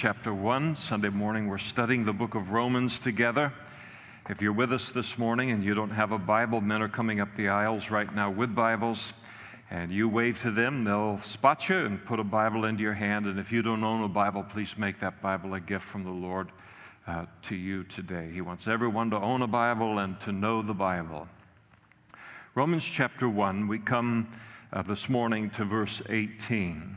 chapter 1. Sunday morning, we're studying the book of Romans together. If you're with us this morning and you don't have a Bible, men are coming up the aisles right now with Bibles. And you wave to them, they'll spot you and put a Bible into your hand. And if you don't own a Bible, please make that Bible a gift from the Lord uh, to you today. He wants everyone to own a Bible and to know the Bible. Romans chapter 1, we come uh, this morning to verse 18.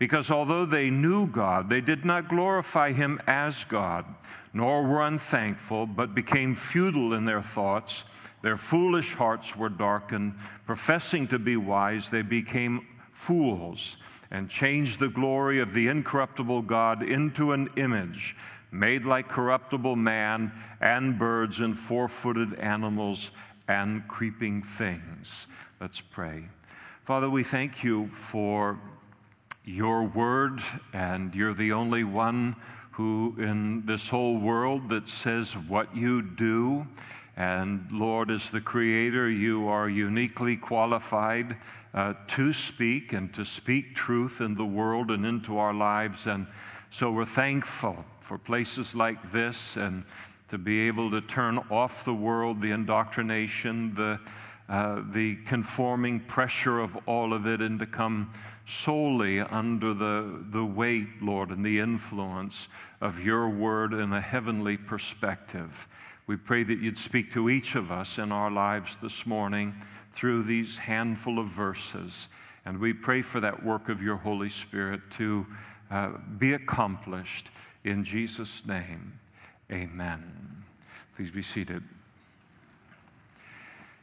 Because although they knew God, they did not glorify him as God, nor were unthankful, but became futile in their thoughts. Their foolish hearts were darkened. Professing to be wise, they became fools and changed the glory of the incorruptible God into an image made like corruptible man and birds and four footed animals and creeping things. Let's pray. Father, we thank you for your word, and you're the only one who in this whole world that says what you do. And Lord, as the Creator, you are uniquely qualified uh, to speak and to speak truth in the world and into our lives. And so we're thankful for places like this and to be able to turn off the world, the indoctrination, the, uh, the conforming pressure of all of it, and to come solely under the, the weight, Lord, and the influence of your word in a heavenly perspective. We pray that you'd speak to each of us in our lives this morning through these handful of verses. And we pray for that work of your Holy Spirit to uh, be accomplished in Jesus' name. Amen. Please be seated.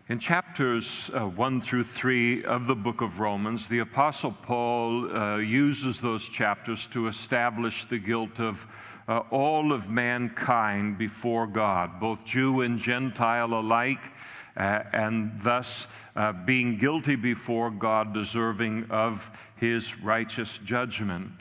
In chapters uh, 1 through 3 of the book of Romans, the Apostle Paul uh, uses those chapters to establish the guilt of uh, all of mankind before God, both Jew and Gentile alike, uh, and thus uh, being guilty before God, deserving of his righteous judgment.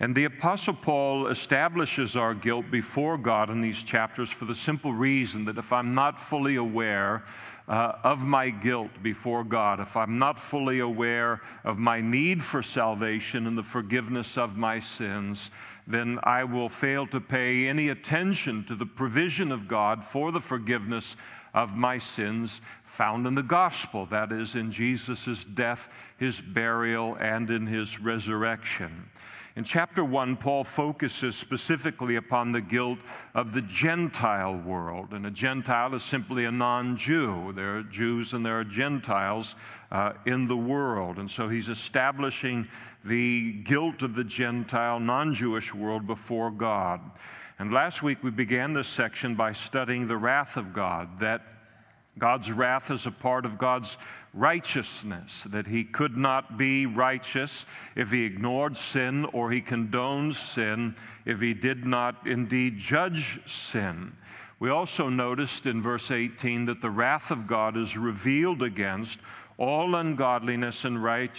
And the Apostle Paul establishes our guilt before God in these chapters for the simple reason that if I'm not fully aware uh, of my guilt before God, if I'm not fully aware of my need for salvation and the forgiveness of my sins, then I will fail to pay any attention to the provision of God for the forgiveness of my sins found in the gospel that is, in Jesus' death, his burial, and in his resurrection. In chapter 1, Paul focuses specifically upon the guilt of the Gentile world. And a Gentile is simply a non Jew. There are Jews and there are Gentiles uh, in the world. And so he's establishing the guilt of the Gentile, non Jewish world before God. And last week we began this section by studying the wrath of God, that God's wrath is a part of God's righteousness, that he could not be righteous if he ignored sin or he condones sin if he did not indeed judge sin. We also noticed in verse 18 that the wrath of God is revealed against all ungodliness and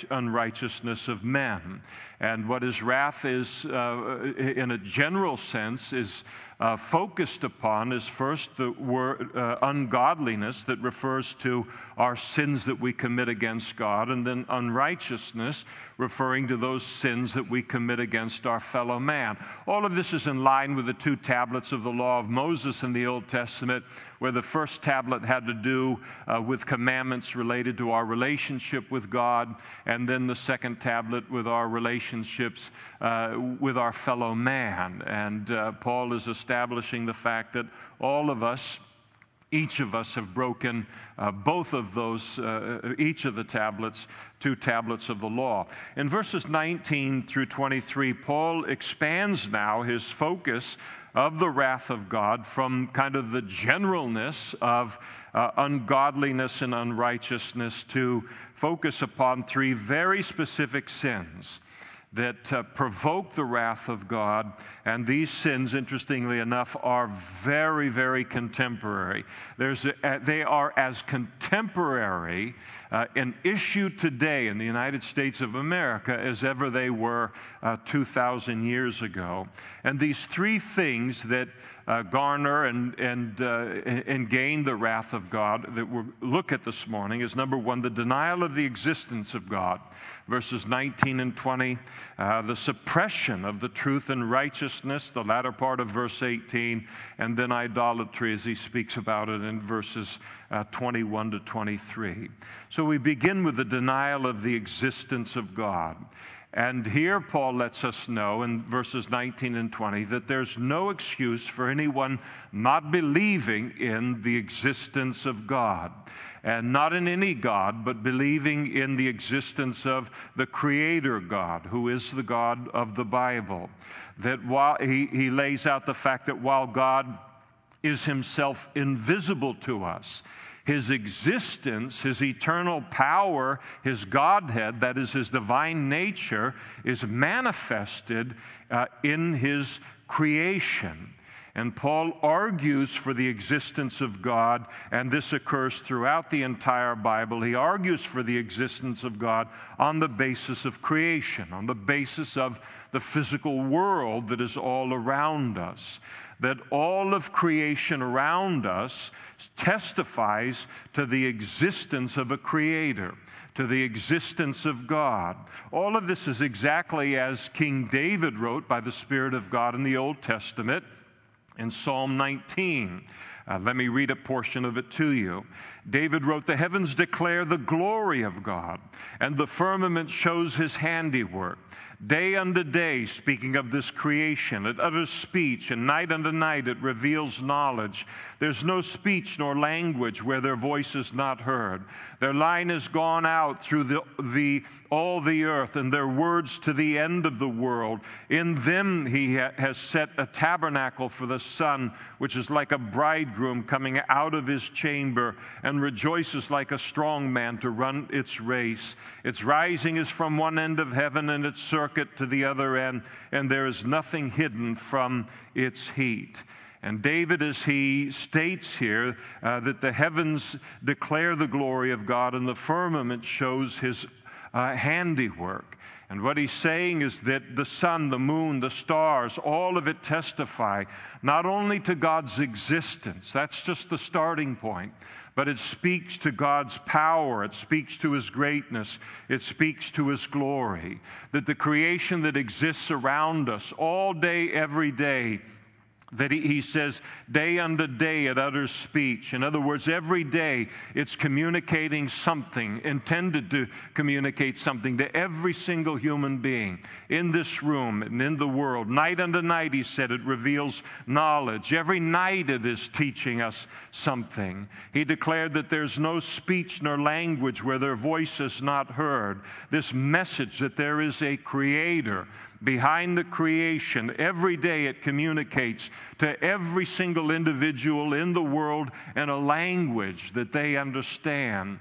unrighteousness of men. And what his wrath is, uh, in a general sense, is uh, focused upon is first the word uh, ungodliness that refers to our sins that we commit against God, and then unrighteousness referring to those sins that we commit against our fellow man. All of this is in line with the two tablets of the law of Moses in the Old Testament, where the first tablet had to do uh, with commandments related to our relationship with God, and then the second tablet with our relationships uh, with our fellow man. And uh, Paul is establishing the fact that all of us each of us have broken uh, both of those, uh, each of the tablets, two tablets of the law. In verses 19 through 23, Paul expands now his focus of the wrath of God from kind of the generalness of uh, ungodliness and unrighteousness to focus upon three very specific sins that uh, provoke the wrath of God. And these sins, interestingly enough, are very, very contemporary. A, they are as contemporary uh, an issue today in the United States of America as ever they were uh, 2,000 years ago. And these three things that uh, garner and, and, uh, and gain the wrath of God that we'll look at this morning is number one, the denial of the existence of God verses 19 and 20, uh, the suppression of the truth and righteousness, the latter part of verse 18, and then idolatry as he speaks about it in verses uh, 21 to 23. So we begin with the denial of the existence of God. And here Paul lets us know in verses 19 and 20 that there's no excuse for anyone not believing in the existence of God and not in any God, but believing in the existence of the Creator God, who is the God of the Bible. That while he, he lays out the fact that while God is himself invisible to us, his existence, his eternal power, his Godhead, that is his divine nature, is manifested uh, in his creation. And Paul argues for the existence of God, and this occurs throughout the entire Bible. He argues for the existence of God on the basis of creation, on the basis of the physical world that is all around us. That all of creation around us testifies to the existence of a creator to the existence of God. All of this is exactly as King David wrote by the Spirit of God in the Old Testament in Psalm 19. Uh, let me read a portion of it to you. David wrote, The heavens declare the glory of God, and the firmament shows his handiwork. Day unto day, speaking of this creation, it utters speech, and night unto night it reveals knowledge. There's no speech nor language where their voice is not heard. Their line is gone out through the, the, all the earth, and their words to the end of the world. In them he ha- has set a tabernacle for the sun, which is like a bridegroom coming out of his chamber, and rejoices like a strong man to run its race. Its rising is from one end of heaven, and its circuit to the other end, and there is nothing hidden from its heat. And David, as he states here, uh, that the heavens declare the glory of God and the firmament shows his uh, handiwork. And what he's saying is that the sun, the moon, the stars, all of it testify not only to God's existence, that's just the starting point, but it speaks to God's power, it speaks to his greatness, it speaks to his glory. That the creation that exists around us all day, every day, that he, says day unto day it utters speech. In other words, every day it's communicating something, intended to communicate something to every single human being in this room and in the world. Night unto night, he said, it reveals knowledge. Every night it is teaching us something. He declared that there's no speech nor language where their voice is not heard. This message that there is a creator behind the creation. Every day it communicates to every single individual in the world in a language that they understand.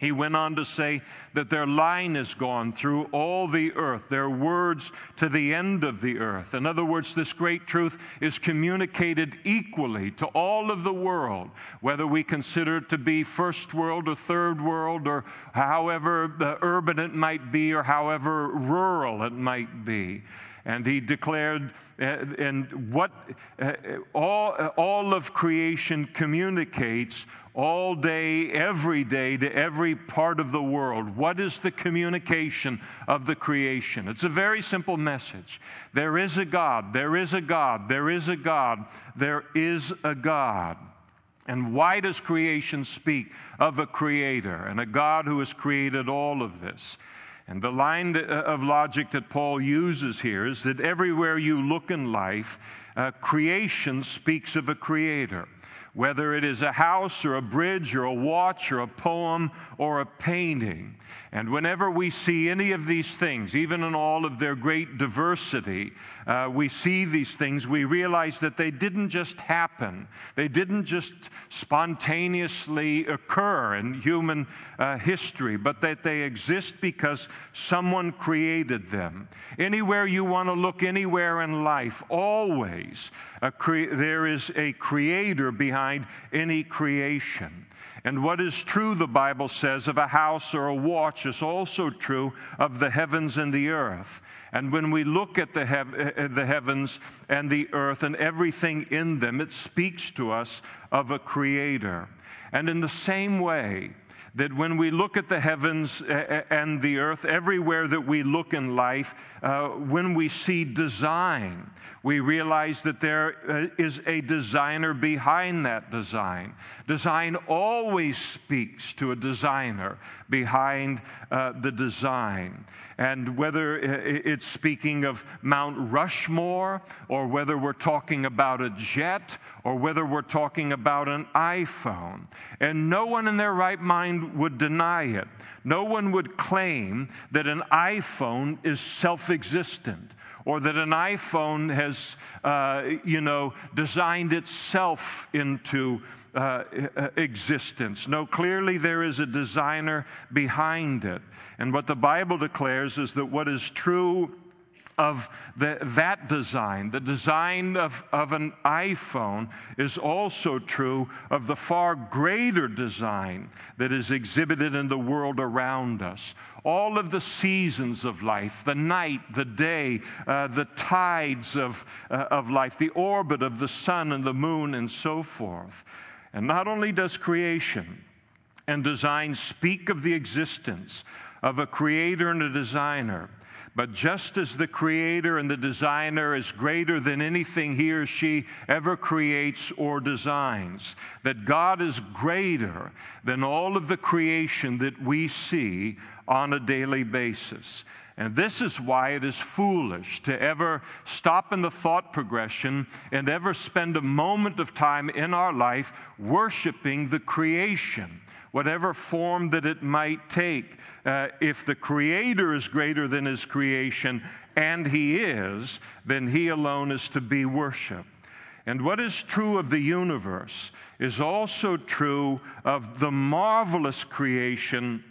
He went on to say that their line is gone through all the earth, their words to the end of the earth. In other words, this great truth is communicated equally to all of the world, whether we consider it to be first world or third world, or however urban it might be, or however rural it might be. And he declared, uh, and what uh, all, all of creation communicates all day, every day, to every part of the world. What is the communication of the creation? It's a very simple message. There is a God, there is a God, there is a God, there is a God. And why does creation speak of a creator and a God who has created all of this? And the line uh, of logic that Paul uses here is that everywhere you look in life, uh, creation speaks of a creator. Whether it is a house or a bridge or a watch or a poem or a painting. And whenever we see any of these things, even in all of their great diversity, uh, we see these things, we realize that they didn't just happen. They didn't just spontaneously occur in human uh, history, but that they exist because someone created them. Anywhere you want to look, anywhere in life, always cre- there is a creator behind any creation. And what is true, the Bible says, of a house or a watch is also true of the heavens and the earth. And when we look at the, hev- uh, the heavens and the earth and everything in them, it speaks to us of a creator. And in the same way, that when we look at the heavens and the earth, everywhere that we look in life, uh, when we see design, we realize that there uh, a designer behind that design. Design always speaks to a designer behind uh, the design. And whether it's speaking of Mount Rushmore, or whether we're talking about a jet, or whether we're talking about an iPhone. And no one in their right mind would deny it. No one would claim that an iPhone is self existent or that an iPhone has, uh, you know, designed itself into uh, existence. No, clearly there is a designer behind it. And what the Bible declares is that what is true of the, that design, the design of, of an iPhone, is also true of the far greater design that is exhibited in the world around us. All of the seasons of life, the night, the day, uh, the tides of, uh, of life, the orbit of the sun and the moon, and so forth. And not only does creation and design speak of the existence of a creator and a designer, but just as the creator and the designer is greater than anything he or she ever creates or designs, that God is greater than all of the creation that we see on a daily basis. And this is why it is foolish to ever stop in the thought progression and ever spend a moment of time in our life worshiping the creation whatever form that it might take. Uh, if the Creator is greater than His creation, and He is, then He alone is to be worshiped. And what is true of the universe is also true of the marvelous creation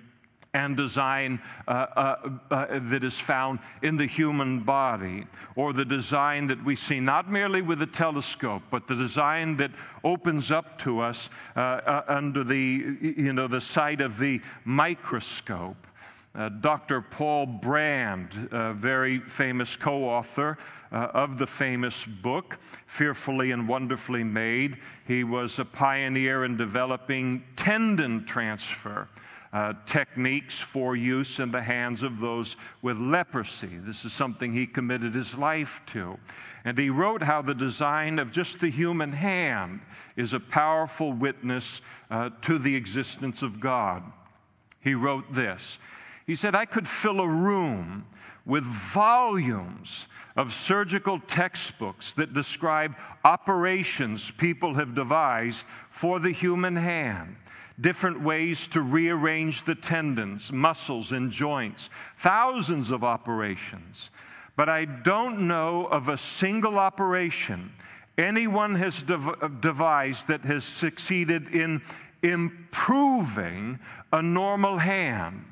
and design uh, uh, uh, that is found in the human body, or the design that we see not merely with a telescope, but the design that opens up to us uh, uh, under the, you know, the sight of the microscope. Uh, Dr. Paul Brand, a very famous co author of the famous book, Fearfully and Wonderfully Made, he was a pioneer in developing tendon transfer uh, techniques for use in the hands of those with leprosy. This is something he committed his life to. And he wrote how the design of just the human hand is a powerful witness uh, to the existence of God. He wrote this He said, I could fill a room with volumes of surgical textbooks that describe operations people have devised for the human hand different ways to rearrange the tendons, muscles, and joints, thousands of operations. But I don't know of a single operation anyone has dev- devised that has succeeded in improving a normal hand.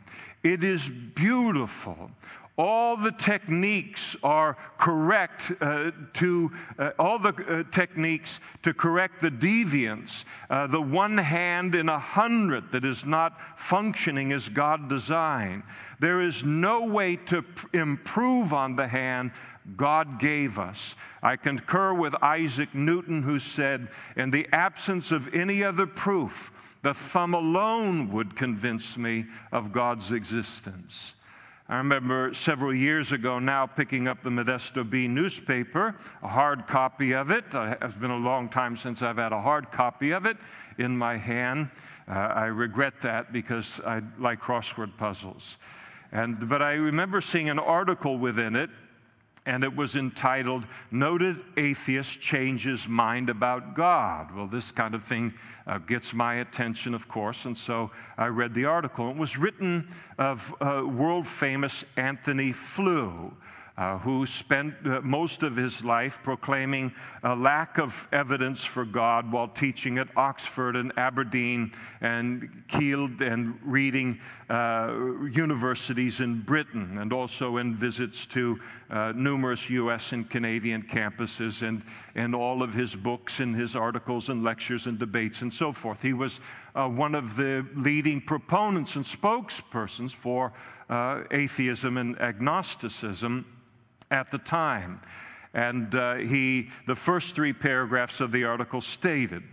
It is beautiful. All the techniques are correct uh, to, uh, all the uh, techniques to correct the deviance, uh, the one hand in a hundred that is not functioning as God designed. There is no way to improve on the hand God gave us. I concur with Isaac Newton, who said, In the absence of any other proof, the thumb alone would convince me of God's existence. I remember several years ago now picking up the Modesto Bee newspaper, a hard copy of it. Uh, it's been a long time since I've had a hard copy of it in my hand. Uh, I regret that because I like crossword puzzles. And, but I remember seeing an article within it and it was entitled Noted Atheist Changes Mind About God. Well, this kind of thing uh, gets my attention, of course, and so I read the article. It was written of uh, world famous Antony Flew uh, who spent uh, most of his life proclaiming a lack of evidence for God while teaching at Oxford and Aberdeen and Keele and Reading uh, universities in Britain and also in visits to uh, numerous U.S. and Canadian campuses and, and all of his books and his articles and lectures and debates and so forth. He was uh, one of the leading proponents and spokespersons for atheism and agnosticism at the time. And uh, he, the first three paragraphs of the article stated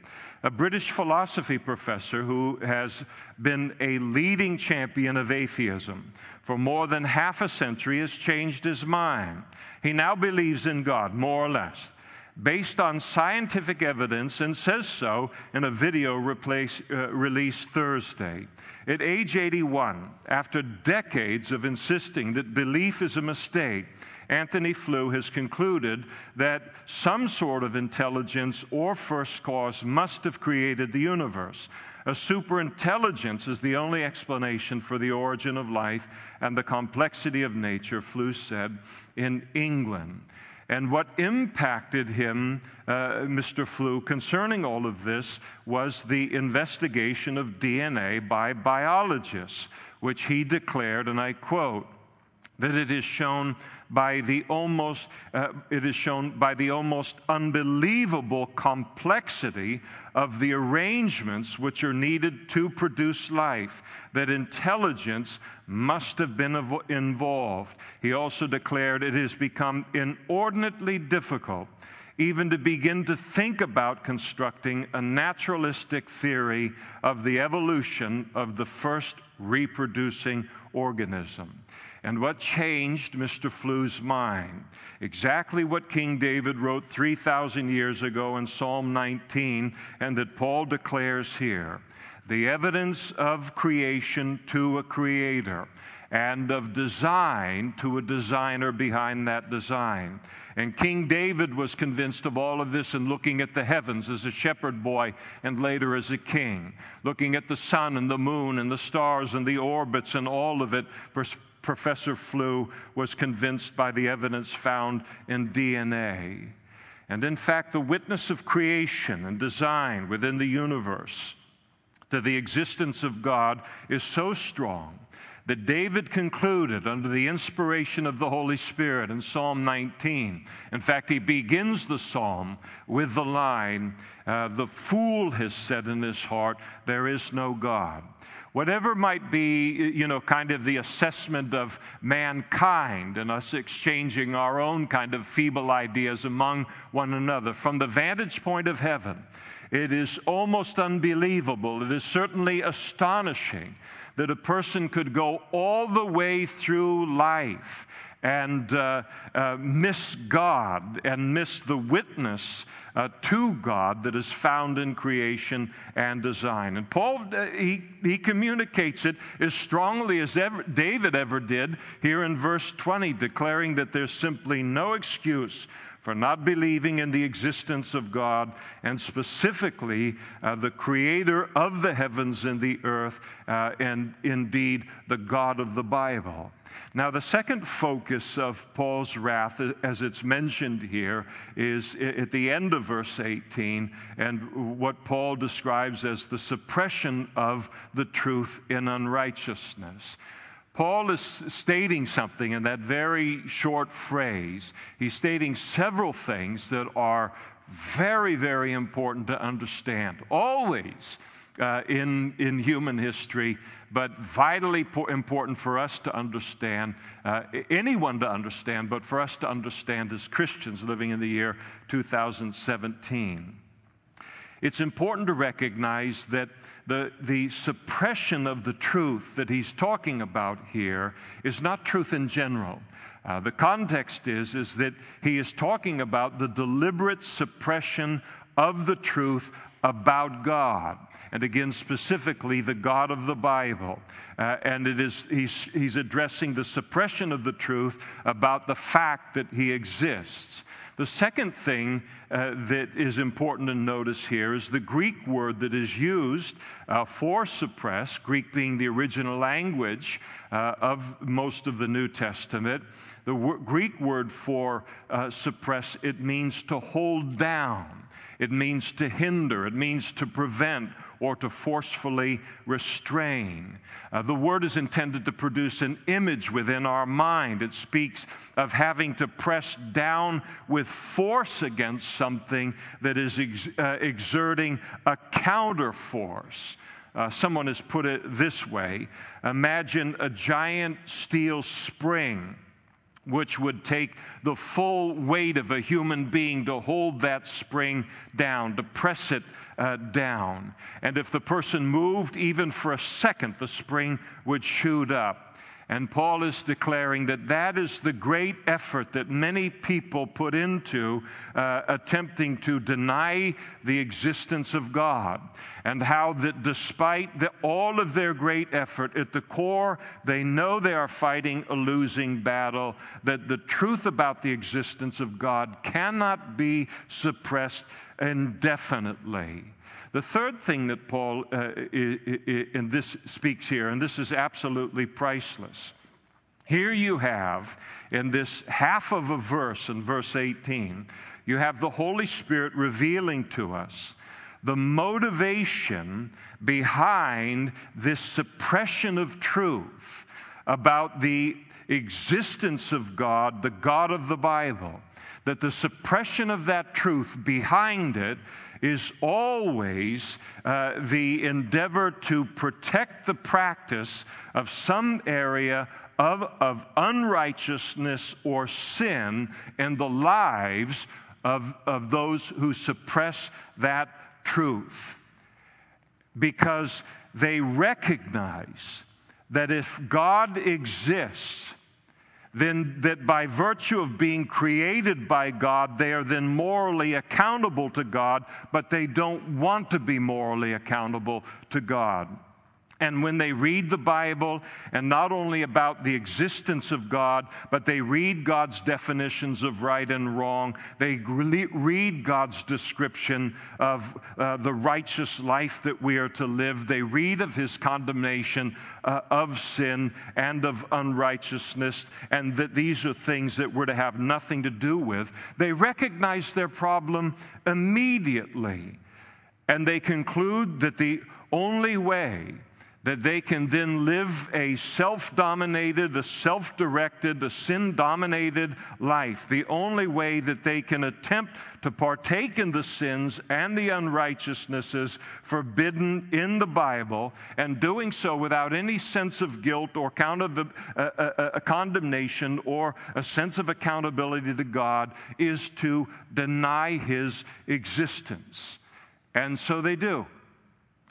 a British philosophy professor who has been a leading champion of atheism for more than half a century has changed his mind. He now believes in God, more or less, based on scientific evidence, and says so in a video replace, uh, released Thursday. At age 81, after decades of insisting that belief is a mistake, Antony Flew has concluded that some sort of intelligence or first cause must have created the universe. A superintelligence is the only explanation for the origin of life and the complexity of nature, Flew said in England. And what impacted him, uh, Mr. Flew, concerning all of this was the investigation of DNA by biologists, which he declared, and I quote, that it is shown by the almost uh, it is shown by the almost unbelievable complexity of the arrangements which are needed to produce life that intelligence must have been involved he also declared it has become inordinately difficult even to begin to think about constructing a naturalistic theory of the evolution of the first reproducing organism. And what changed Mr. Flew's mind? Exactly what King David wrote 3,000 years ago in Psalm 19, and that Paul declares here the evidence of creation to a creator and of design to a designer behind that design. And King David was convinced of all of this in looking at the heavens as a shepherd boy and later as a king, looking at the sun and the moon and the stars and the orbits and all of it Professor Flew was convinced by the evidence found in DNA. And in fact, the witness of creation and design within the universe to the existence of God is so strong that David concluded under the inspiration of the Holy Spirit in Psalm 19. In fact, he begins the psalm with the line, uh, The fool has said in his heart, There is no God whatever might be, you know, kind of the assessment of mankind and us exchanging our own kind of feeble ideas among one another, from the vantage point of heaven, it is almost unbelievable. It is certainly astonishing that a person could go all the way through life and uh, uh, miss God and miss the witness uh, to God that is found in creation and design. And Paul, uh, he, he communicates it as strongly as ever, David ever did here in verse 20, declaring that there's simply no excuse for not believing in the existence of God, and specifically uh, the creator of the heavens and the earth, uh, and indeed the God of the Bible. Now, the second focus of Paul's wrath, as it's mentioned here, is at the end of verse 18, and what Paul describes as the suppression of the truth in unrighteousness. Paul is stating something in that very short phrase. He's stating several things that are very, very important to understand. Always uh, in, in human history, but vitally important for us to understand, uh, anyone to understand, but for us to understand as Christians living in the year 2017. It's important to recognize that the, the suppression of the truth that he's talking about here is not truth in general. Uh, the context is, is that he is talking about the deliberate suppression of the truth about God. And again, specifically, the God of the Bible. Uh, and it is, he's, he's addressing the suppression of the truth about the fact that he exists. The second thing uh, that is important to notice here is the Greek word that is used uh, for suppress, Greek being the original language uh, of most of the New Testament. The w- Greek word for uh, suppress, it means to hold down. It means to hinder, it means to prevent or to forcefully restrain. Uh, the word is intended to produce an image within our mind. It speaks of having to press down with force against something that is ex- uh, exerting a counterforce. Uh, someone has put it this way Imagine a giant steel spring which would take the full weight of a human being to hold that spring down, to press it uh, down. And if the person moved even for a second, the spring would shoot up. And Paul is declaring that that is the great effort that many people put into uh, attempting to deny the existence of God. And how that despite the, all of their great effort, at the core, they know they are fighting a losing battle, that the truth about the existence of God cannot be suppressed indefinitely. The third thing that Paul uh, in this speaks here, and this is absolutely priceless. Here you have in this half of a verse in verse 18, you have the Holy Spirit revealing to us the motivation behind this suppression of truth about the existence of God, the God of the Bible, that the suppression of that truth behind it is always uh, the endeavor to protect the practice of some area of, of unrighteousness or sin in the lives of, of those who suppress that truth. Because they recognize that if God exists, then that by virtue of being created by God, they are then morally accountable to God, but they don't want to be morally accountable to God. And when they read the Bible, and not only about the existence of God, but they read God's definitions of right and wrong, they read God's description of uh, the righteous life that we are to live, they read of his condemnation uh, of sin and of unrighteousness, and that these are things that we're to have nothing to do with, they recognize their problem immediately. And they conclude that the only way that they can then live a self dominated, a self directed, a sin dominated life. The only way that they can attempt to partake in the sins and the unrighteousnesses forbidden in the Bible, and doing so without any sense of guilt or of, uh, uh, uh, condemnation or a sense of accountability to God, is to deny His existence. And so they do.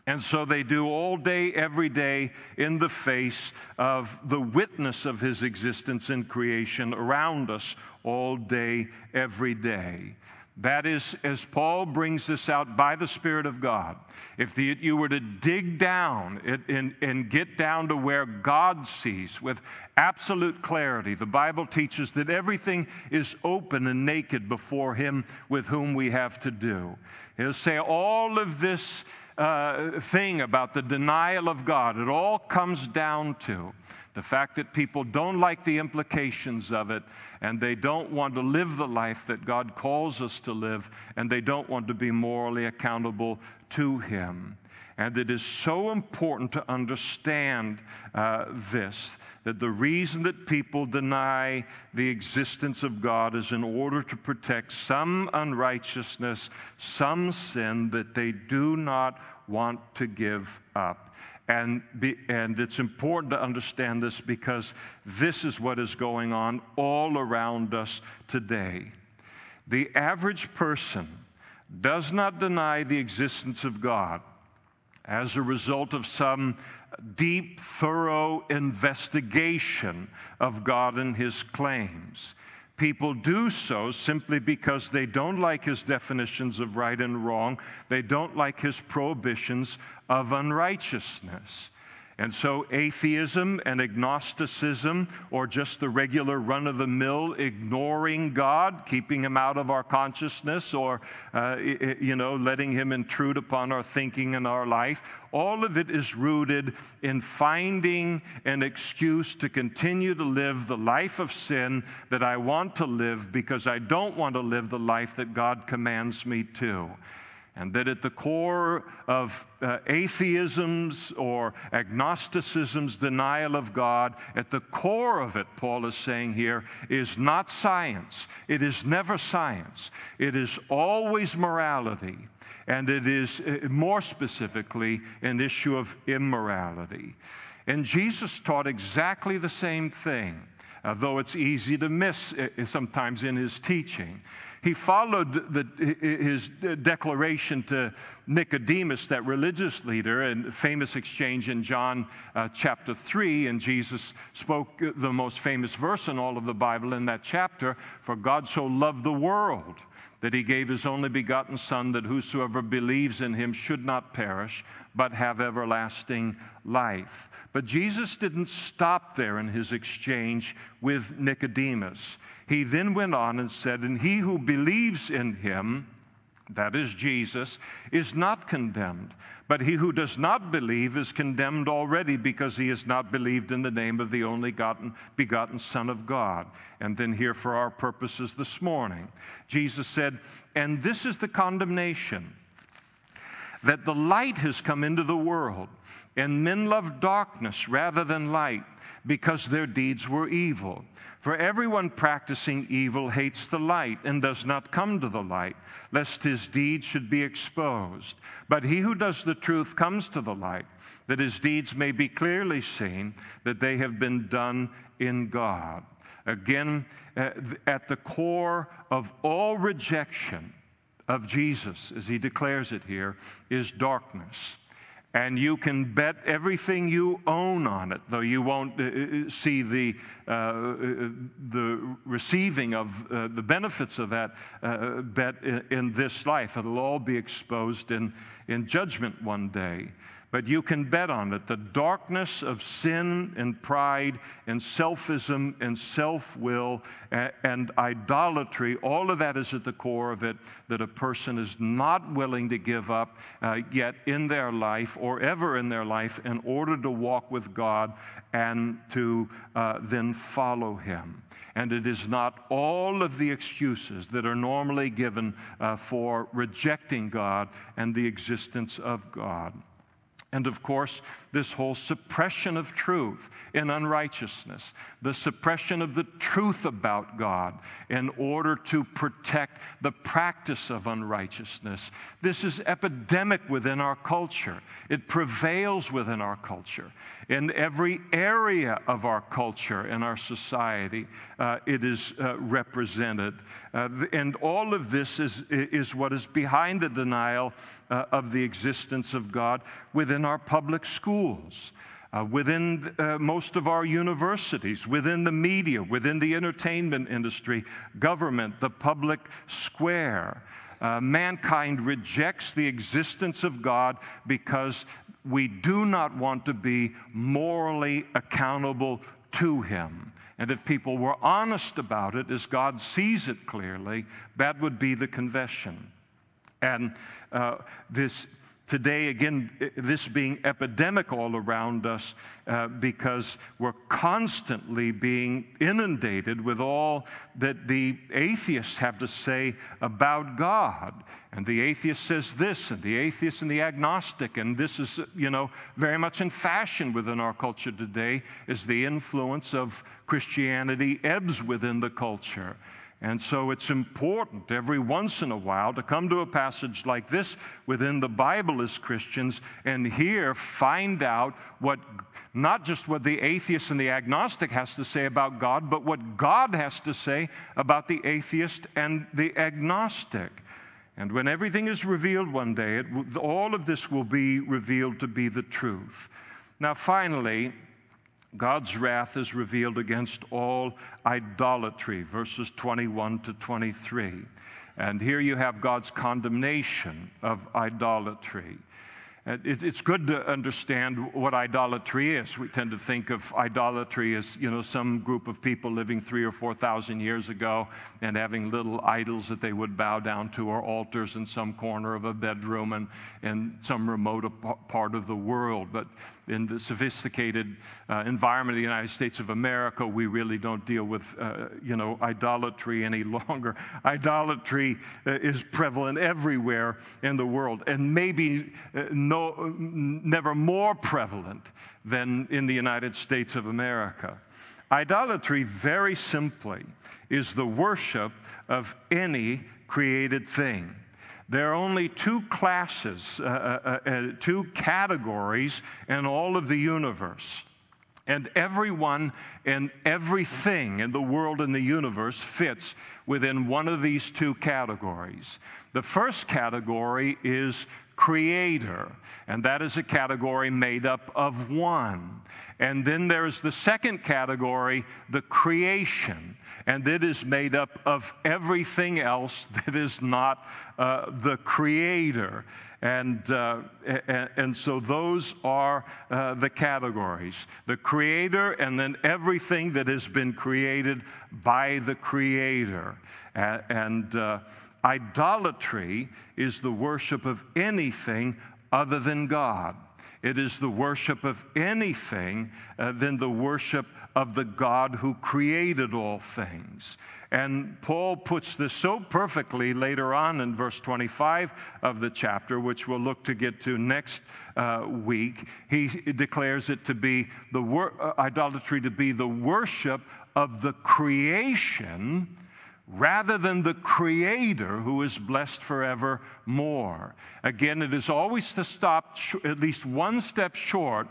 And so they do all day, every day, in the face of the witness of his existence in creation around us all day, every day. That is, as Paul brings this out by the Spirit of God, if the, you were to dig down and, and, and get down to where God sees with absolute clarity, the Bible teaches that everything is open and naked before Him with whom we have to do. He'll say, All of this uh, thing about the denial of God. It all comes down to the fact that people don't like the implications of it and they don't want to live the life that God calls us to live and they don't want to be morally accountable to Him. And it is so important to understand uh, this that the reason that people deny the existence of God is in order to protect some unrighteousness, some sin that they do not want to give up. And, be, and it's important to understand this because this is what is going on all around us today. The average person does not deny the existence of God as a result of some deep, thorough investigation of God and his claims. People do so simply because they don't like his definitions of right and wrong. They don't like his prohibitions of unrighteousness. And so, atheism and agnosticism, or just the regular run of the mill ignoring God, keeping Him out of our consciousness, or, uh, you know, letting Him intrude upon our thinking and our life, all of it is rooted in finding an excuse to continue to live the life of sin that I want to live because I don't want to live the life that God commands me to. And that at the core of uh, atheism's or agnosticism's denial of God, at the core of it, Paul is saying here, is not science. It is never science. It is always morality. And it is, uh, more specifically, an issue of immorality. And Jesus taught exactly the same thing, uh, though it's easy to miss uh, sometimes in his teaching he followed the, his declaration to Nicodemus, that religious leader, and famous exchange in John uh, chapter 3. And Jesus spoke the most famous verse in all of the Bible in that chapter For God so loved the world that he gave his only begotten Son, that whosoever believes in him should not perish, but have everlasting life. But Jesus didn't stop there in his exchange with Nicodemus. He then went on and said, And he who believes in him, that is Jesus, is not condemned. But he who does not believe is condemned already because he has not believed in the name of the only gotten, begotten Son of God. And then, here for our purposes this morning, Jesus said, And this is the condemnation that the light has come into the world, and men love darkness rather than light because their deeds were evil. For everyone practicing evil hates the light and does not come to the light, lest his deeds should be exposed. But he who does the truth comes to the light, that his deeds may be clearly seen, that they have been done in God. Again, uh, at the core of all rejection of Jesus, as he declares it here, is darkness and you can bet everything you own on it, though you won't uh, uh see the, uh, uh, the receiving of uh, the benefits of that uh, bet in, in, this life. It'll all be exposed in, in judgment one day but you can bet on it. The darkness of sin and pride and selfism and self will and idolatry, all of that is at the core of it that a person is not willing to give up uh, yet in their life or ever in their life in order to walk with God and to uh, then follow Him. And it is not all of the excuses that are normally given uh, for rejecting God and the existence of God. And of course, this whole suppression of truth in unrighteousness, the suppression of the truth about God in order to protect the practice of unrighteousness. This is epidemic within our culture. It prevails within our culture. In every area of our culture and our society, uh, it is uh, represented. Uh, and all of this is, is what is behind the denial uh, of the existence of God within our public schools. Uh, within uh, most of our universities, within the media, within the entertainment industry, government, the public square. Uh, mankind rejects the existence of God because we do not want to be morally accountable to Him. And if people were honest about it, as God sees it clearly, that would be the confession. And uh, this today, again, this being epidemic all around us uh, because we're constantly being inundated with all that the atheists have to say about God. And the atheist says this, and the atheist and the agnostic, and this is, you know, very much in fashion within our culture today, as the influence of Christianity ebbs within the culture. And so it's important every once in a while to come to a passage like this within the Bible as Christians and here find out what, not just what the atheist and the agnostic has to say about God, but what God has to say about the atheist and the agnostic. And when everything is revealed one day, it, all of this will be revealed to be the truth. Now, finally, God's wrath is revealed against all idolatry, verses 21 to 23. And here you have God's condemnation of idolatry. It's good to understand what idolatry is. We tend to think of idolatry as, you know, some group of people living three or four thousand years ago and having little idols that they would bow down to or altars in some corner of a bedroom and in some remote part of the world. But in the sophisticated uh, environment of the United States of America, we really don't deal with, uh, you know, idolatry any longer. Idolatry uh, is prevalent everywhere in the world, and maybe uh, no, never more prevalent than in the United States of America. Idolatry, very simply, is the worship of any created thing. There are only two classes, uh, uh, uh, uh, two categories in all of the universe. And everyone and everything in the world and the universe fits within one of these two categories. The first category is creator, and that is a category made up of one. And then there's the second category, the creation, and it is made up of everything else that is not uh, the creator. And, uh, and, and, so those are uh, the categories the creator, and then everything that has been created by the creator. and uh, Idolatry is the worship of anything other than God. It is the worship of anything uh, than the worship of the God who created all things. And Paul puts this so perfectly later on in verse 25 of the chapter, which we'll look to get to next uh, week. He declares it to be the wor- uh, idolatry to be the worship of the creation rather than the Creator who is blessed forevermore. Again, it is always to stop sh- at least one step short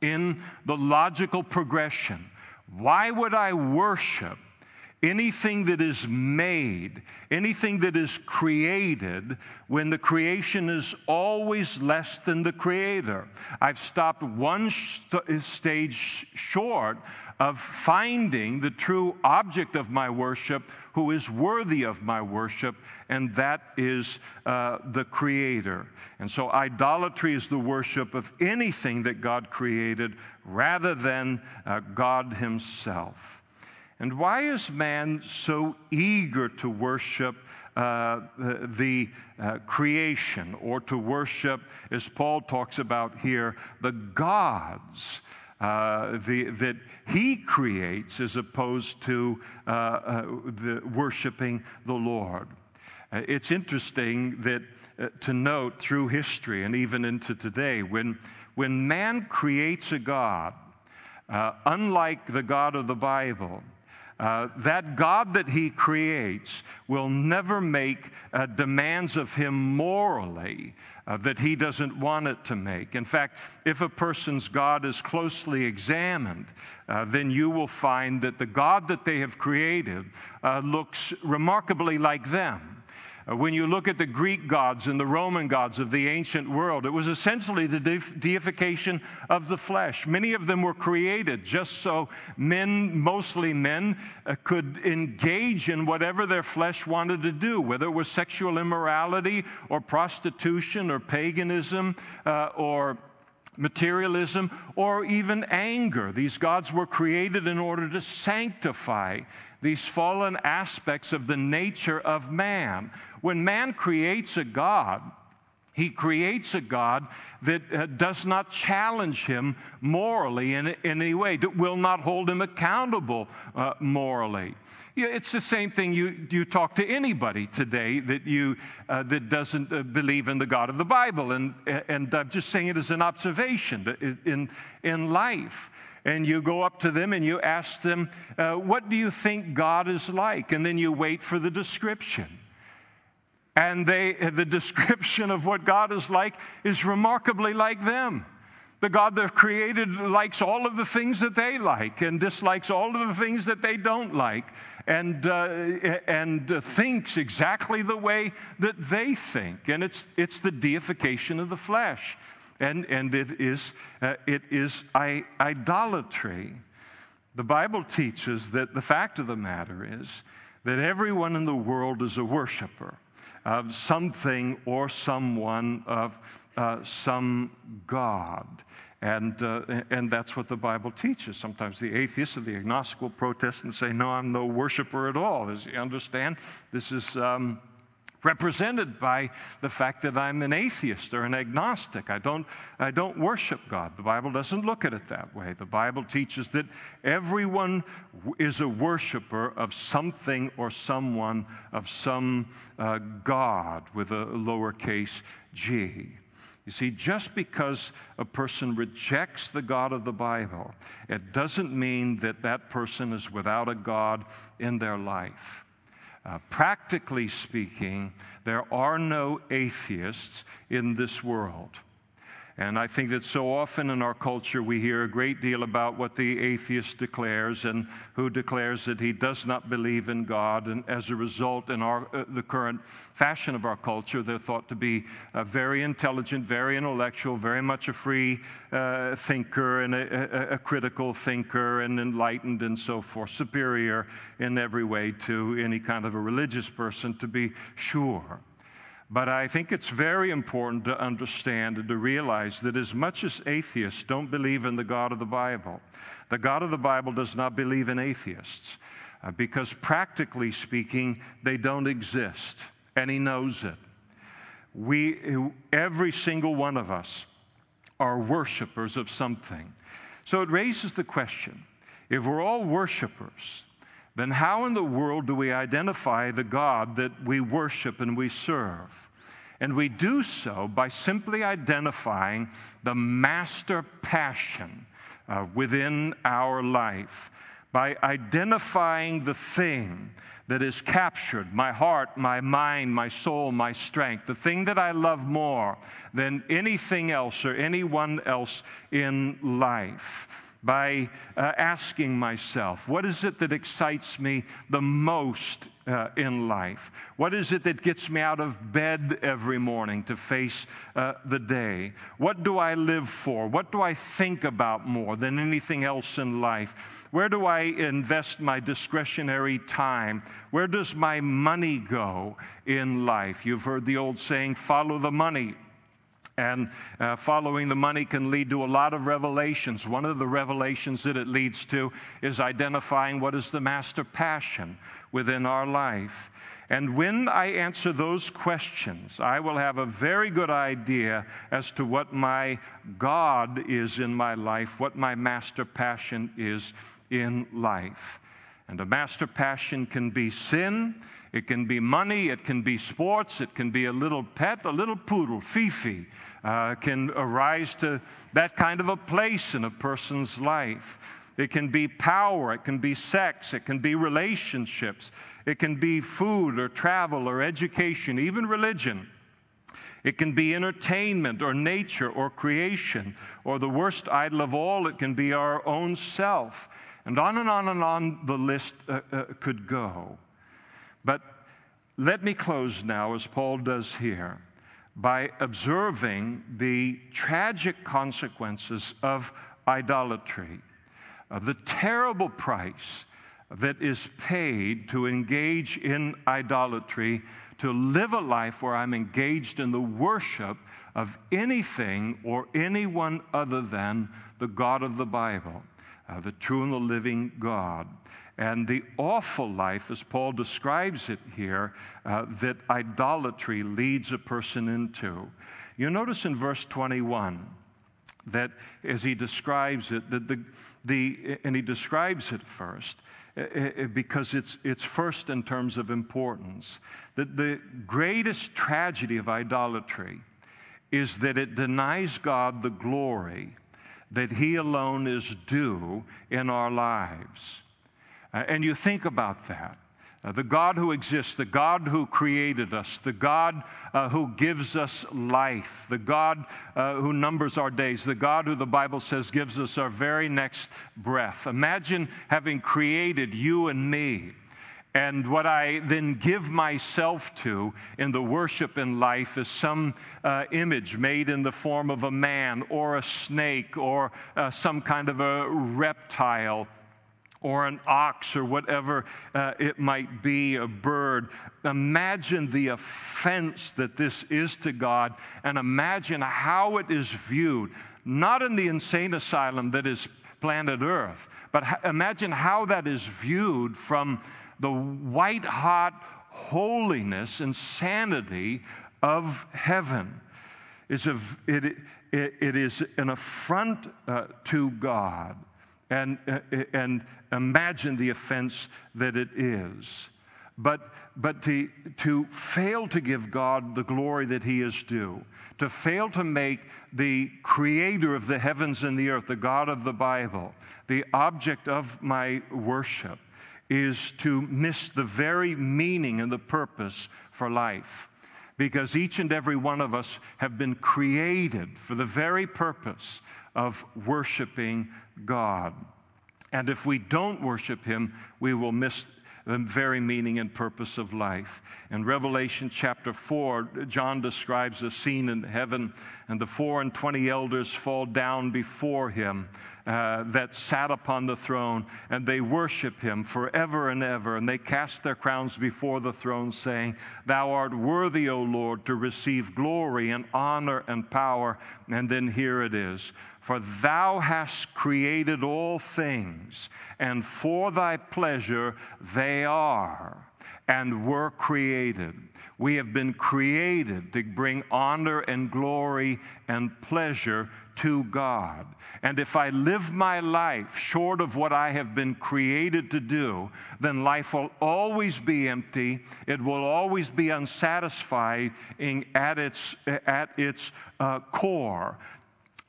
in the logical progression. Why would I worship anything that is made, anything that is created, when the creation is always less than the creator. I've stopped one st- stage short of finding the true object of my worship who is worthy of my worship, and that is uh, the Creator. And so, idolatry is the worship of anything that God created rather than uh, God Himself. And why is man so eager to worship uh, the uh, creation or to worship, as Paul talks about here, the gods? Uh, the, that he creates as opposed to uh, uh, the worshiping the Lord. Uh, it's interesting that uh, to note through history and even into today, when, when man creates a God, uh, unlike the God of the Bible, uh, that God that he creates will never make uh, demands of him morally uh, that he doesn't want it to make. In fact, if a person's God is closely examined, uh, then you will find that the God that they have created uh, looks remarkably like them. Uh, when you look at the Greek gods and the Roman gods of the ancient world, it was essentially the deification of the flesh. Many of them were created just so men, mostly men, uh, could engage in whatever their flesh wanted to do, whether it was sexual immorality or prostitution or paganism uh, or materialism, or even anger. These gods were created in order to sanctify these fallen aspects of the nature of man. When man creates a God, he creates a God that uh, does not challenge him morally in, any way, that will not hold him accountable uh, morally. It's the same thing you, you talk to anybody today that, you, uh, that doesn't uh, believe in the God of the Bible. And, and I'm just saying it as an observation in, in life and you go up to them and you ask them, uh, What do you think God is like? And then you wait for the description. And they, the description of what God is like is remarkably like them. The God they've created likes all of the things that they like and dislikes all of the things that they don't like and, uh, and uh, thinks exactly the way that they think. And it's, it's the deification of the flesh. and, and it is, uh, it is I- idolatry. The Bible teaches that the fact of the matter is that everyone in the world is a worshiper of something or someone, of uh, some God. And, uh, and that's what the Bible teaches. Sometimes the atheists or the agnostic will protest and say, No, I'm no worshiper at all. As you understand, this is. Um, represented by the fact that I'm an atheist or an agnostic. I don't, I don't worship God. The Bible doesn't look at it that way. The Bible teaches that everyone is a worshiper of something or someone, of some uh, God with a lowercase g. You see, just because a person rejects the God of the Bible, it doesn't mean that that person is without a God in their life. Uh, practically speaking, there are no atheists in this world. And I think that so often in our culture we hear a great deal about what the atheist declares and who declares that he does not believe in God. And as a result, in our, uh, the current fashion of our culture, they're thought to be uh, very intelligent, very intellectual, very much a free uh, thinker and a, a, a critical thinker and enlightened and so forth, superior in every way to any kind of a religious person, to be sure. But I think it's very important to understand and to realize that as much as atheists don't believe in the God of the Bible, the God of the Bible does not believe in atheists uh, because, practically speaking, they don't exist, and He knows it. We, every single one of us, are worshipers of something. So it raises the question if we're all worshipers, then how in the world do we identify the God that we worship and we serve? And we do so by simply identifying the master passion uh, within our life, by identifying the thing that has captured my heart, my mind, my soul, my strength, the thing that I love more than anything else or anyone else in life by uh, asking myself, what is it that excites me the most uh, in life? What is it that gets me out of bed every morning to face uh, the day? What do I live for? What do I think about more than anything else in life? Where do I invest my discretionary time? Where does my money go in life? You've heard the old saying, follow the money. And uh, following the money can lead to a lot of revelations. One of the revelations that it leads to is identifying what is the master passion within our life. And when I answer those questions, I will have a very good idea as to what my God is in my life, what my master passion is in life. And a master passion can be sin, it can be money, it can be sports, it can be a little pet, a little poodle, Fifi, uh, can arise to that kind of a place in a person's life. It can be power, it can be sex, it can be relationships, it can be food or travel or education, even religion. It can be entertainment or nature or creation, or the worst idol of all, it can be our own self. And on and on and on the list uh, uh, could go. But let me close now, as Paul does here, by observing the tragic consequences of idolatry, of the terrible price that is paid to engage in idolatry, to live a life where I'm engaged in the worship of anything or anyone other than the God of the Bible, uh, the true and the living God and the awful life, as Paul describes it here, uh, that idolatry leads a person into. You notice in verse 21 that as he describes it, that the, the, and he describes it first, because it's, it's first in terms of importance, that the greatest tragedy of idolatry is that it denies God the glory that He alone is due in our lives. Uh, and you think about that. Uh, the God who exists, the God who created us, the God uh, who gives us life, the God uh, who numbers our days, the God who the Bible says gives us our very next breath. Imagine having created you and me And what I then give myself to in the worship in life is some uh, image made in the form of a man or a snake or uh, some kind of a reptile or an ox or whatever uh, it might be, a bird. Imagine the offense that this is to God and imagine how it is viewed, not in the insane asylum that is planet Earth, but ha- imagine how that is viewed from the white hot holiness and sanity of heaven. Is a, it, it, it is an affront uh, to God. And, uh, and imagine the offense that it is. But, but to, to fail to give God the glory that He is due, to fail to make the creator of the heavens and the earth, the God of the Bible, the object of my worship, is to miss the very meaning and the purpose for life. Because each and every one of us have been created for the very purpose of worshiping God. And if we don't worship Him, we will miss the very meaning and purpose of life. In Revelation chapter 4, John describes a scene in heaven, and the four and twenty elders fall down before him uh, that sat upon the throne, and they worship him forever and ever. And they cast their crowns before the throne, saying, Thou art worthy, O Lord, to receive glory and honor and power. And then here it is For thou hast created all things, and for thy pleasure they are and were created. We have been created to bring honor and glory and pleasure to God. And if I live my life short of what I have been created to do, then life will always be empty. It will always be unsatisfying at its, at its uh, core.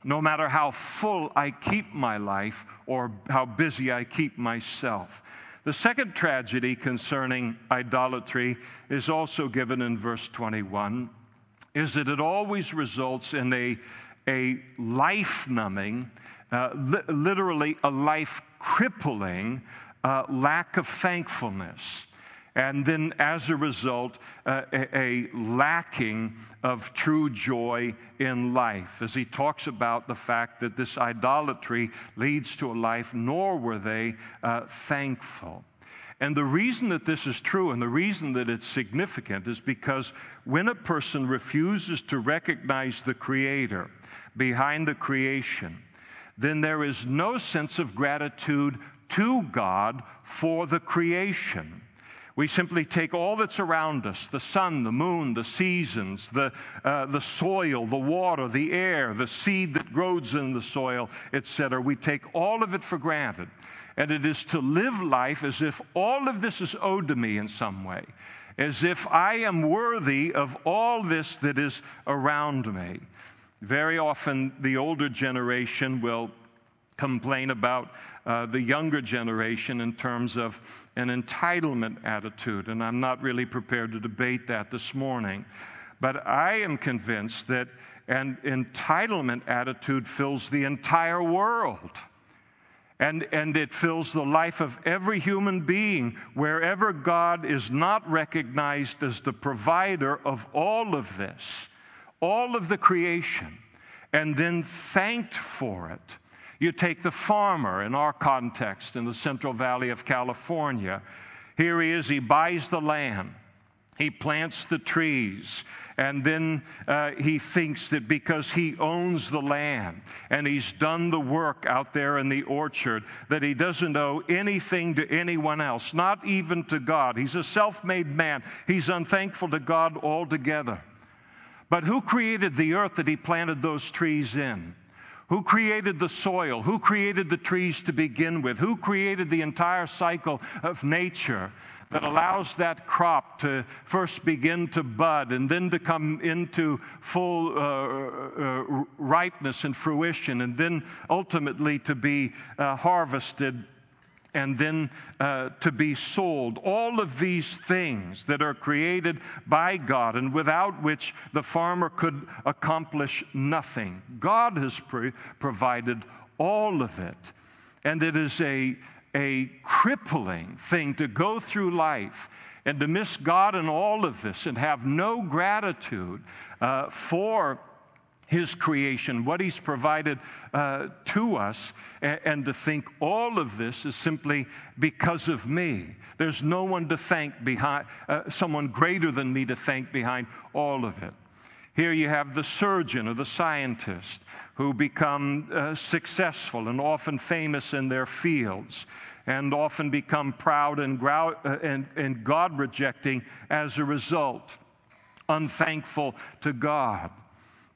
No matter how full I keep my life or how busy I keep myself. The second tragedy concerning idolatry is also given in verse 21 is that it always results in a, a life numbing, uh, li- literally a life crippling uh, lack of thankfulness and then as a result, uh, a, a, lacking of true joy in life. As he talks about the fact that this idolatry leads to a life, nor were they uh, thankful. And the reason that this is true and the reason that it's significant is because when a person refuses to recognize the Creator behind the creation, then there is no sense of gratitude to God for the creation. We simply take all that's around us the sun, the moon, the seasons, the, uh, the soil, the water, the air, the seed that grows in the soil, etc. We take all of it for granted. And it is to live life as if all of this is owed to me in some way, as if I am worthy of all this that is around me. Very often, the older generation will complain about uh, the younger generation in terms of an entitlement attitude, and I'm not really prepared to debate that this morning. But I am convinced that an entitlement attitude fills the entire world. And, and it fills the life of every human being wherever God is not recognized as the provider of all of this, all of the creation, and then thanked for it you take the farmer in our context in the Central Valley of California. Here he is, he buys the land. He plants the trees, and then uh, he thinks that because he owns the land and he's done the work out there in the orchard, that he doesn't owe anything to anyone else, not even to God. He's a self made man. He's unthankful to God altogether. But who created the earth that he planted those trees in? Who created the soil? Who created the trees to begin with? Who created the entire cycle of nature that allows that crop to first begin to bud and then to come into full uh, uh, ripeness and fruition and then ultimately to be uh, harvested and then uh, to be sold. All of these things that are created by God and without which the farmer could accomplish nothing. God has pre- provided all of it. And it is a, a crippling thing to go through life and to miss God in all of this and have no gratitude uh, for his creation, what He's provided uh, to us, and, to think all of this is simply because of me. There's no one to thank behind, uh, someone greater than me to thank behind all of it. Here you have the surgeon or the scientist who become uh, successful and often famous in their fields and often become proud and, grou- uh, and, and God rejecting as a result, unthankful to God.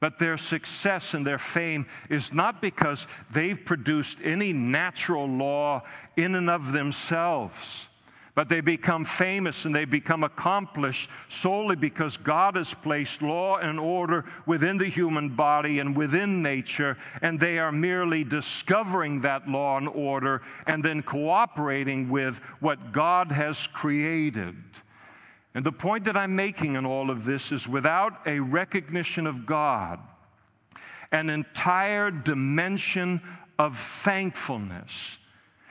But their success and their fame is not because they've produced any natural law in and of themselves, but they become famous and they become accomplished solely because God has placed law and order within the human body and within nature, and they are merely discovering that law and order and then cooperating with what God has created. And the point that I'm making in all of this is without a recognition of God, an entire dimension of thankfulness.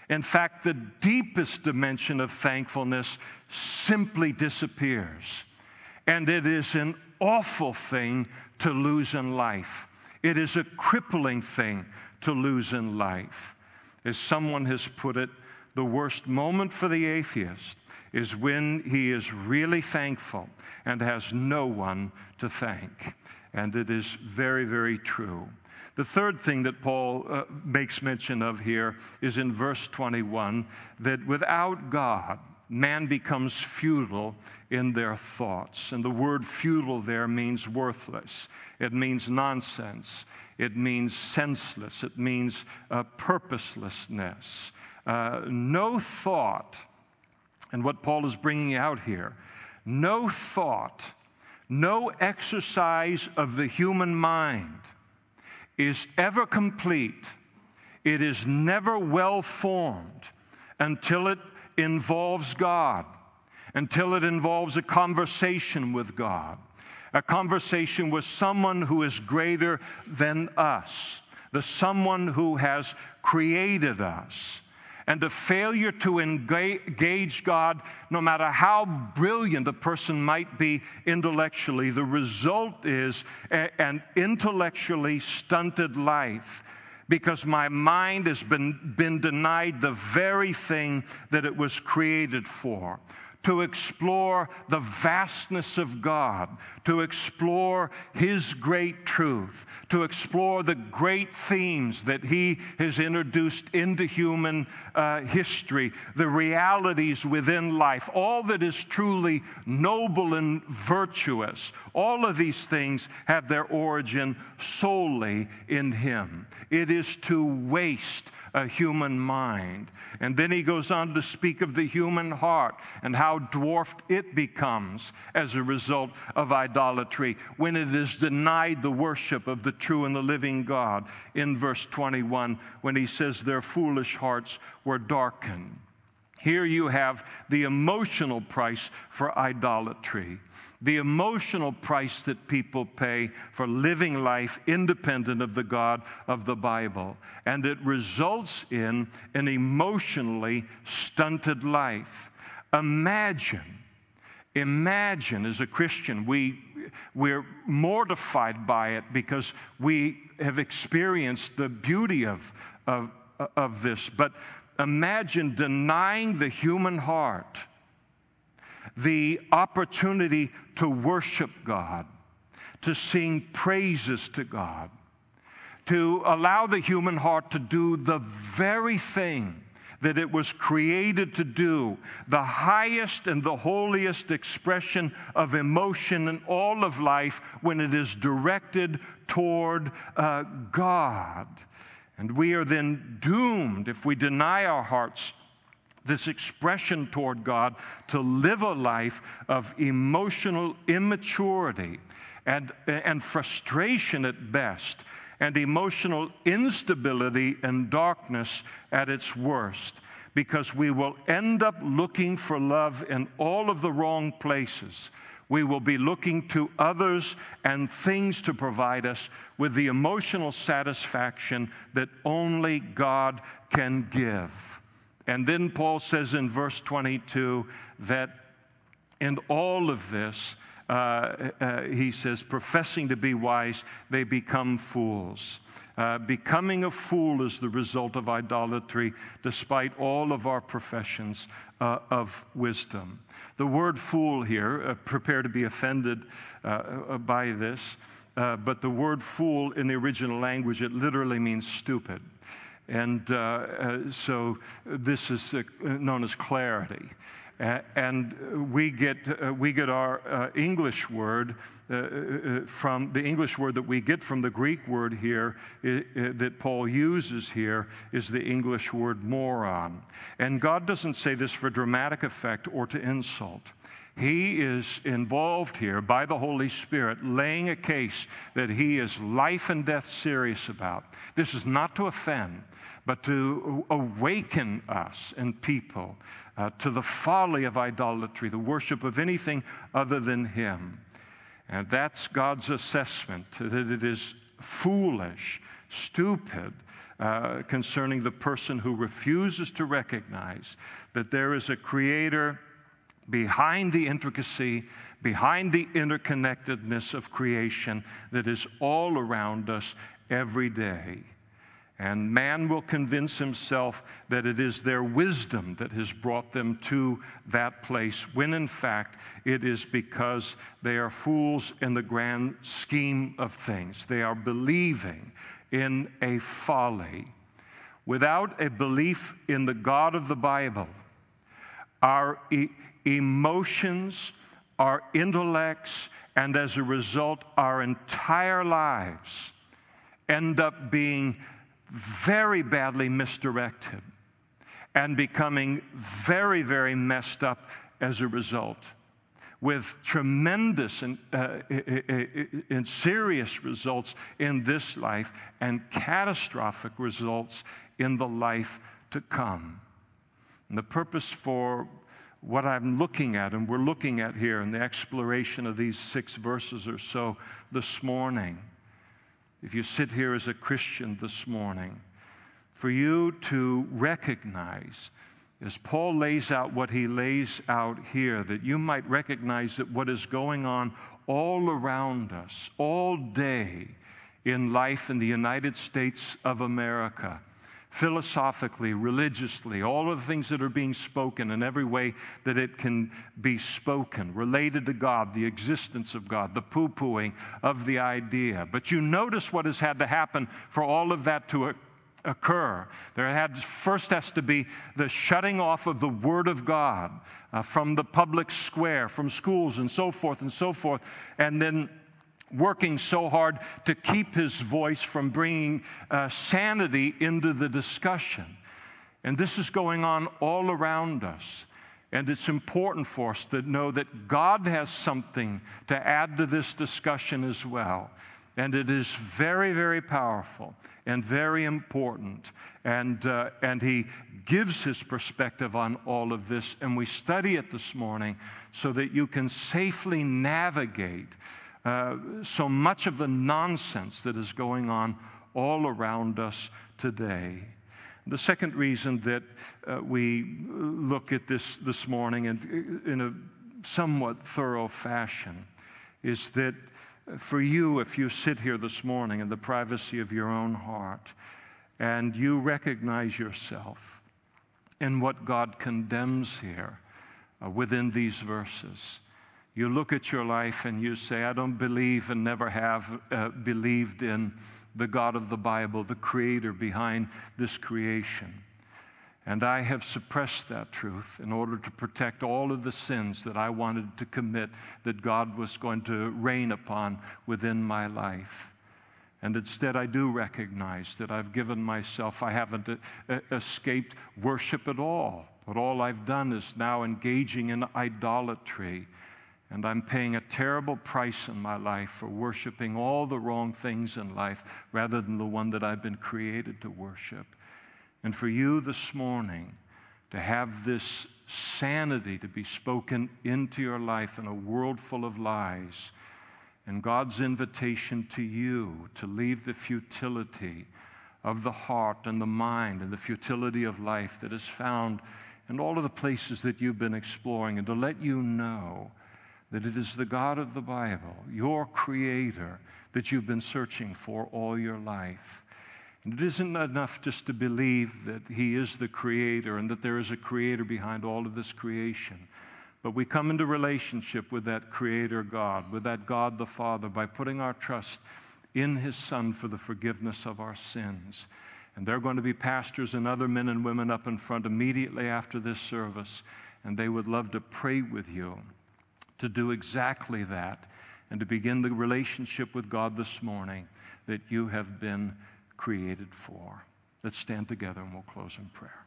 In fact, the deepest dimension of thankfulness simply disappears. And it is an awful thing to lose in life. It is a crippling thing to lose in life. As someone has put it, the worst moment for the atheist is when he is really thankful and has no one to thank. And it is very, very true. The third thing that Paul uh, makes mention of here is in verse 21 that without God, man becomes futile in their thoughts. And the word futile there means worthless, it means nonsense, it means senseless, it means uh, purposelessness. Uh, no thought and what Paul is bringing out here no thought, no exercise of the human mind is ever complete. It is never well formed until it involves God, until it involves a conversation with God, a conversation with someone who is greater than us, the someone who has created us and the failure to engage God, no matter how brilliant a person might be intellectually, the result is an intellectually stunted life. Because my mind has been, been denied the very thing that it was created for. To explore the vastness of God, to explore His great truth, to explore the great themes that He has introduced into human uh, history, the realities within life, all that is truly noble and virtuous. All of these things have their origin solely in Him. It is to waste a human mind. And then he goes on to speak of the human heart and how dwarfed it becomes as a result of idolatry when it is denied the worship of the true and the living God in verse 21 when he says, Their foolish hearts were darkened. Here you have the emotional price for idolatry the emotional price that people pay for living life independent of the God of the Bible. And it results in an emotionally stunted life. Imagine, imagine as a Christian, we, we're mortified by it because we have experienced the beauty of, of, of this. But imagine denying the human heart the opportunity to worship God, to sing praises to God, to allow the human heart to do the very thing that it was created to do, the highest and the holiest expression of emotion in all of life when it is directed toward uh, God. And we are then doomed if we deny our hearts this expression toward God to live a life of emotional immaturity and, and frustration at best, and emotional instability and darkness at its worst, because we will end up looking for love in all of the wrong places. We will be looking to others and things to provide us with the emotional satisfaction that only God can give. And then Paul says in verse 22 that in all of this, uh, uh, he says, professing to be wise, they become fools. Uh, becoming a fool is the result of idolatry, despite all of our professions uh, of wisdom. The word fool here, uh, prepare to be offended uh, uh, by this, but the word fool in the original language, it literally means stupid. And so this is known as clarity and we get, uh, we get our uh, English word uh, from the English word that we get from the Greek word here that Paul uses here is the English word moron. And God doesn't say this for dramatic effect or to insult. He is involved here by the Holy Spirit, laying a case that he is life and death serious about. This is not to offend, but to awaken us and people uh, to the folly of idolatry, the worship of anything other than Him. And that's God's assessment that it is foolish, stupid, uh, concerning the person who refuses to recognize that there is a creator behind the intricacy, behind the interconnectedness of creation that is all around us every day. And man will convince himself that it is their wisdom that has brought them to that place, when in fact it is because they are fools in the grand scheme of things. They are believing in a folly. Without a belief in the God of the Bible, our e- emotions, our intellects, and as a result, our entire lives end up being very badly misdirected and becoming very, very messed up as a result, with tremendous and, uh, and serious results in this life and catastrophic results in the life to come. And the purpose for what I'm looking at, and we're looking at here in the exploration of these six verses or so this morning if you sit here as a Christian this morning, for you to recognize, as Paul lays out what he lays out here, that you might recognize that what is going on all around us, all day in life in the United States of America, philosophically, religiously, all of the things that are being spoken in every way that it can be spoken, related to God, the existence of God, the poo pooing of the idea. But you notice what has had to happen for all of that to occur. There had first has to be the shutting off of the Word of God uh, from the public square, from schools, and so forth and so forth, and then working so hard to keep his voice from bringing uh, sanity into the discussion. And this is going on all around us. And it's important for us to know that God has something to add to this discussion as well. And it is very, very powerful and very important. And, uh, and He gives His perspective on all of this. And we study it this morning so that you can safely navigate uh, so much of the nonsense that is going on all around us today. The second reason that uh, we look at this this morning and in a somewhat thorough fashion is that for you, if you sit here this morning in the privacy of your own heart and you recognize yourself in what God condemns here uh, within these verses, you look at your life and you say, I don't believe and never have uh, believed in the God of the Bible, the creator behind this creation. And I have suppressed that truth in order to protect all of the sins that I wanted to commit that God was going to rain upon within my life. And instead, I do recognize that I've given myself, I haven't uh, escaped worship at all. But all I've done is now engaging in idolatry and I'm paying a terrible price in my life for worshiping all the wrong things in life rather than the one that I've been created to worship. And for you this morning to have this sanity to be spoken into your life in a world full of lies, and God's invitation to you to leave the futility of the heart and the mind and the futility of life that is found in all of the places that you've been exploring, and to let you know that it is the God of the Bible, your creator, that you've been searching for all your life. And it isn't enough just to believe that He is the creator and that there is a creator behind all of this creation. But we come into relationship with that creator God, with that God the Father, by putting our trust in His Son for the forgiveness of our sins. And there are going to be pastors and other men and women up in front immediately after this service, and they would love to pray with you to do exactly that and to begin the relationship with God this morning that you have been created for. Let's stand together and we'll close in prayer.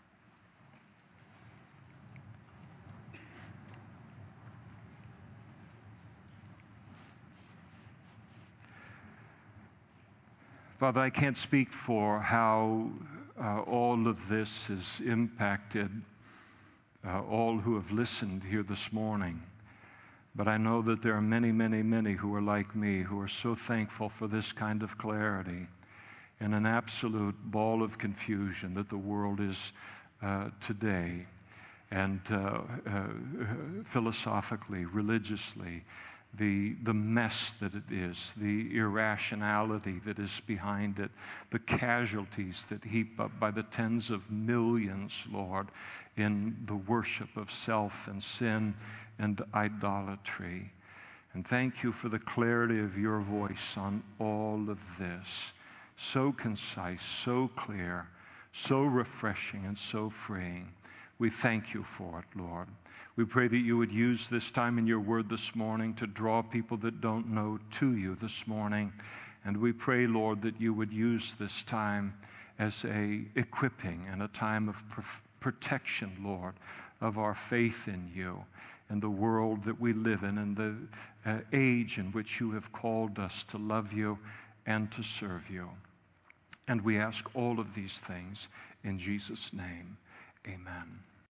Father, I can't speak for how uh, all of this has impacted uh, all who have listened here this morning. But I know that there are many, many, many who are like me who are so thankful for this kind of clarity in an absolute ball of confusion that the world is uh, today. And uh, uh, philosophically, religiously, the, the mess that it is, the irrationality that is behind it, the casualties that heap up by the tens of millions, Lord, in the worship of self and sin and idolatry. And thank you for the clarity of your voice on all of this so concise, so clear, so refreshing, and so freeing. We thank you for it, Lord. We pray that you would use this time in your word this morning to draw people that don't know to you this morning. And we pray, Lord, that you would use this time as a equipping and a time of protection, Lord, of our faith in you and the world that we live in and the uh, age in which you have called us to love you and to serve you. And we ask all of these things in Jesus' name. Amen.